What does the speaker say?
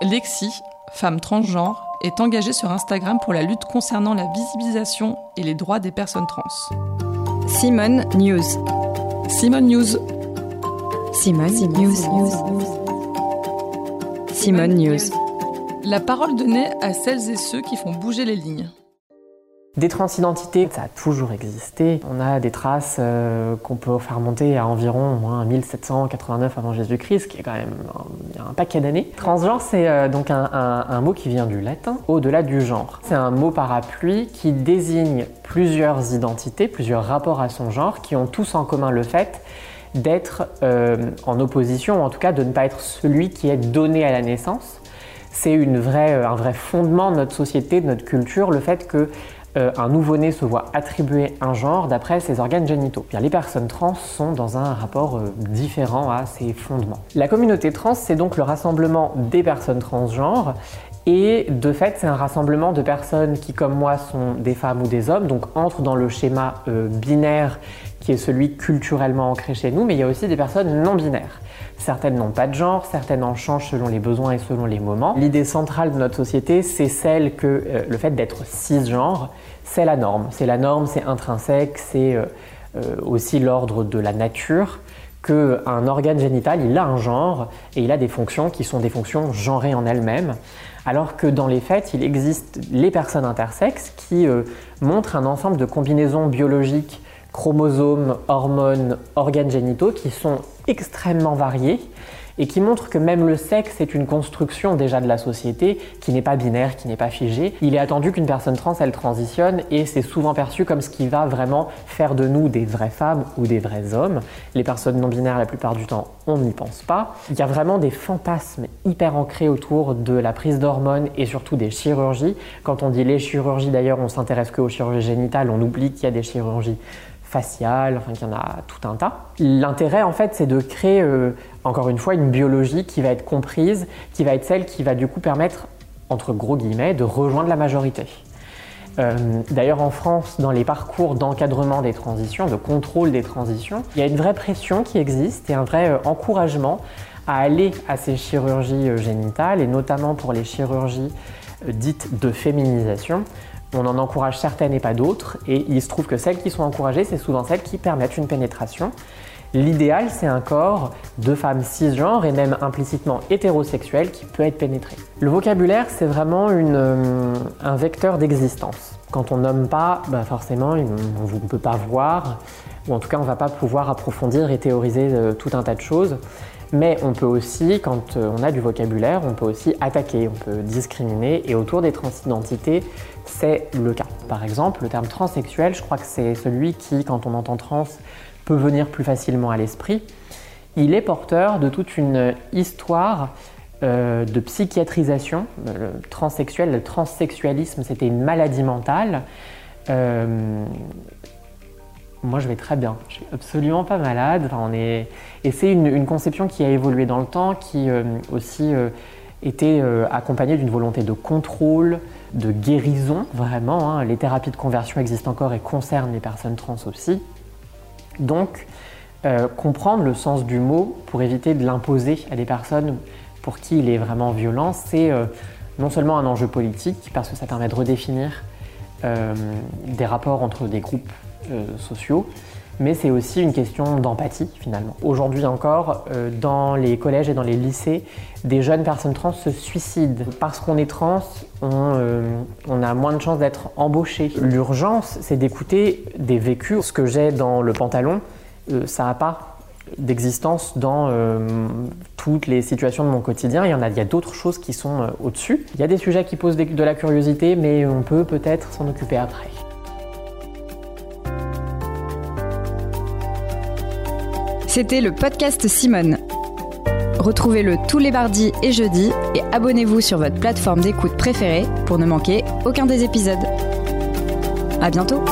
Lexi, femme transgenre, est engagée sur Instagram pour la lutte concernant la visibilisation et les droits des personnes trans. Simone News. Simone News. Simone News. Simone News. La parole donnée à celles et ceux qui font bouger les lignes. Des transidentités, ça a toujours existé. On a des traces euh, qu'on peut faire monter à environ moins 1789 avant Jésus-Christ, qui est quand même un, paquet d'années. Transgenre, c'est euh, donc un, mot qui vient du latin, au-delà du genre. C'est un mot parapluie qui désigne plusieurs identités, plusieurs rapports à son genre, qui ont tous en commun le fait d'être euh, en opposition, ou en tout cas de ne pas être celui qui est donné à la naissance. C'est un vrai fondement de notre société, de notre culture, le fait que euh, un nouveau-né se voit attribuer un genre d'après ses organes génitaux. Les personnes trans sont dans un rapport euh, différent à ces fondements. La communauté trans, c'est donc le rassemblement des personnes transgenres et de fait, c'est un rassemblement de personnes qui, comme moi, sont des femmes ou des hommes, donc entrent dans le schéma euh, binaire qui est celui culturellement ancré chez nous, mais il y a aussi des personnes non binaires. Certaines n'ont pas de genre, certaines en changent selon les besoins et selon les moments. L'idée centrale de notre société, c'est celle que euh, le fait d'être cisgenre, c'est la norme. C'est la norme, c'est intrinsèque, c'est euh, euh, aussi l'ordre de la nature qu'un organe génital, il a un genre et il a des fonctions qui sont des fonctions genrées en elles-mêmes, alors que dans les faits, il existe les personnes intersexes qui montrent un ensemble de combinaisons biologiques chromosomes, hormones, organes génitaux qui sont extrêmement variés et qui montrent que même le sexe est une construction déjà de la société qui n'est pas binaire, qui n'est pas figée. Il est attendu qu'une personne trans, elle transitionne et c'est souvent perçu comme ce qui va vraiment faire de nous des vraies femmes ou des vrais hommes. Les personnes non binaires, la plupart du temps, on n'y pense pas. Il y a vraiment des fantasmes hyper ancrés autour de la prise d'hormones et surtout des chirurgies. Quand on dit les chirurgies d'ailleurs, on s'intéresse que aux chirurgies génitales, on oublie qu'il y a des chirurgies faciale, enfin qu'il y en a tout un tas. L'intérêt en fait c'est de créer euh, encore une fois une biologie qui va être comprise, qui va être celle qui va du coup permettre, entre gros guillemets, de rejoindre la majorité. Euh, d'ailleurs en France, dans les parcours d'encadrement des transitions, de contrôle des transitions, il y a une vraie pression qui existe et un vrai euh, encouragement à aller à ces chirurgies génitales et notamment pour les chirurgies dites de féminisation, on en encourage certaines et pas d'autres, et il se trouve que celles qui sont encouragées, c'est souvent celles qui permettent une pénétration. L'idéal, c'est un corps de femmes cisgenres et même implicitement hétérosexuelles qui peut être pénétré. Le vocabulaire, c'est vraiment euh, un vecteur d'existence. Quand on nomme pas, bah forcément, on ne peut pas voir, ou en tout cas, on ne va pas pouvoir approfondir et théoriser euh, tout un tas de choses. Mais on peut aussi, quand euh, on a du vocabulaire, on peut aussi attaquer, on peut discriminer. Et autour des transidentités, c'est le cas. Par exemple, le terme transsexuel, je crois que c'est celui qui, quand on entend trans, peut venir plus facilement à l'esprit. Il est porteur de toute une histoire euh, de psychiatrisation. Le transsexuel, le transsexualisme, c'était une maladie mentale. Euh, moi, je vais très bien. Je suis absolument pas malade. Enfin, on est... Et c'est une, conception qui a évolué dans le temps, qui euh, aussi euh, était euh, accompagnée d'une volonté de contrôle, de guérison, vraiment. Hein. Les thérapies de conversion existent encore et concernent les personnes trans aussi. Donc, comprendre le sens du mot pour éviter de l'imposer à des personnes pour qui il est vraiment violent, c'est non seulement un enjeu politique, parce que ça permet de redéfinir des rapports entre des groupes sociaux, mais c'est aussi une question d'empathie finalement. Aujourd'hui encore, euh, dans les collèges et dans les lycées, des jeunes personnes trans se suicident. Parce qu'on est trans, on, euh, a moins de chances d'être embauché. L'urgence, c'est d'écouter des vécus. Ce que j'ai dans le pantalon, ça n'a pas d'existence dans toutes les situations de mon quotidien. Il y en a, il y a d'autres choses qui sont au-dessus. Il y a des sujets qui posent de la curiosité, mais on peut peut-être s'en occuper après. C'était le podcast Simone. Retrouvez-le tous les mardis et jeudis et abonnez-vous sur votre plateforme d'écoute préférée pour ne manquer aucun des épisodes. À bientôt!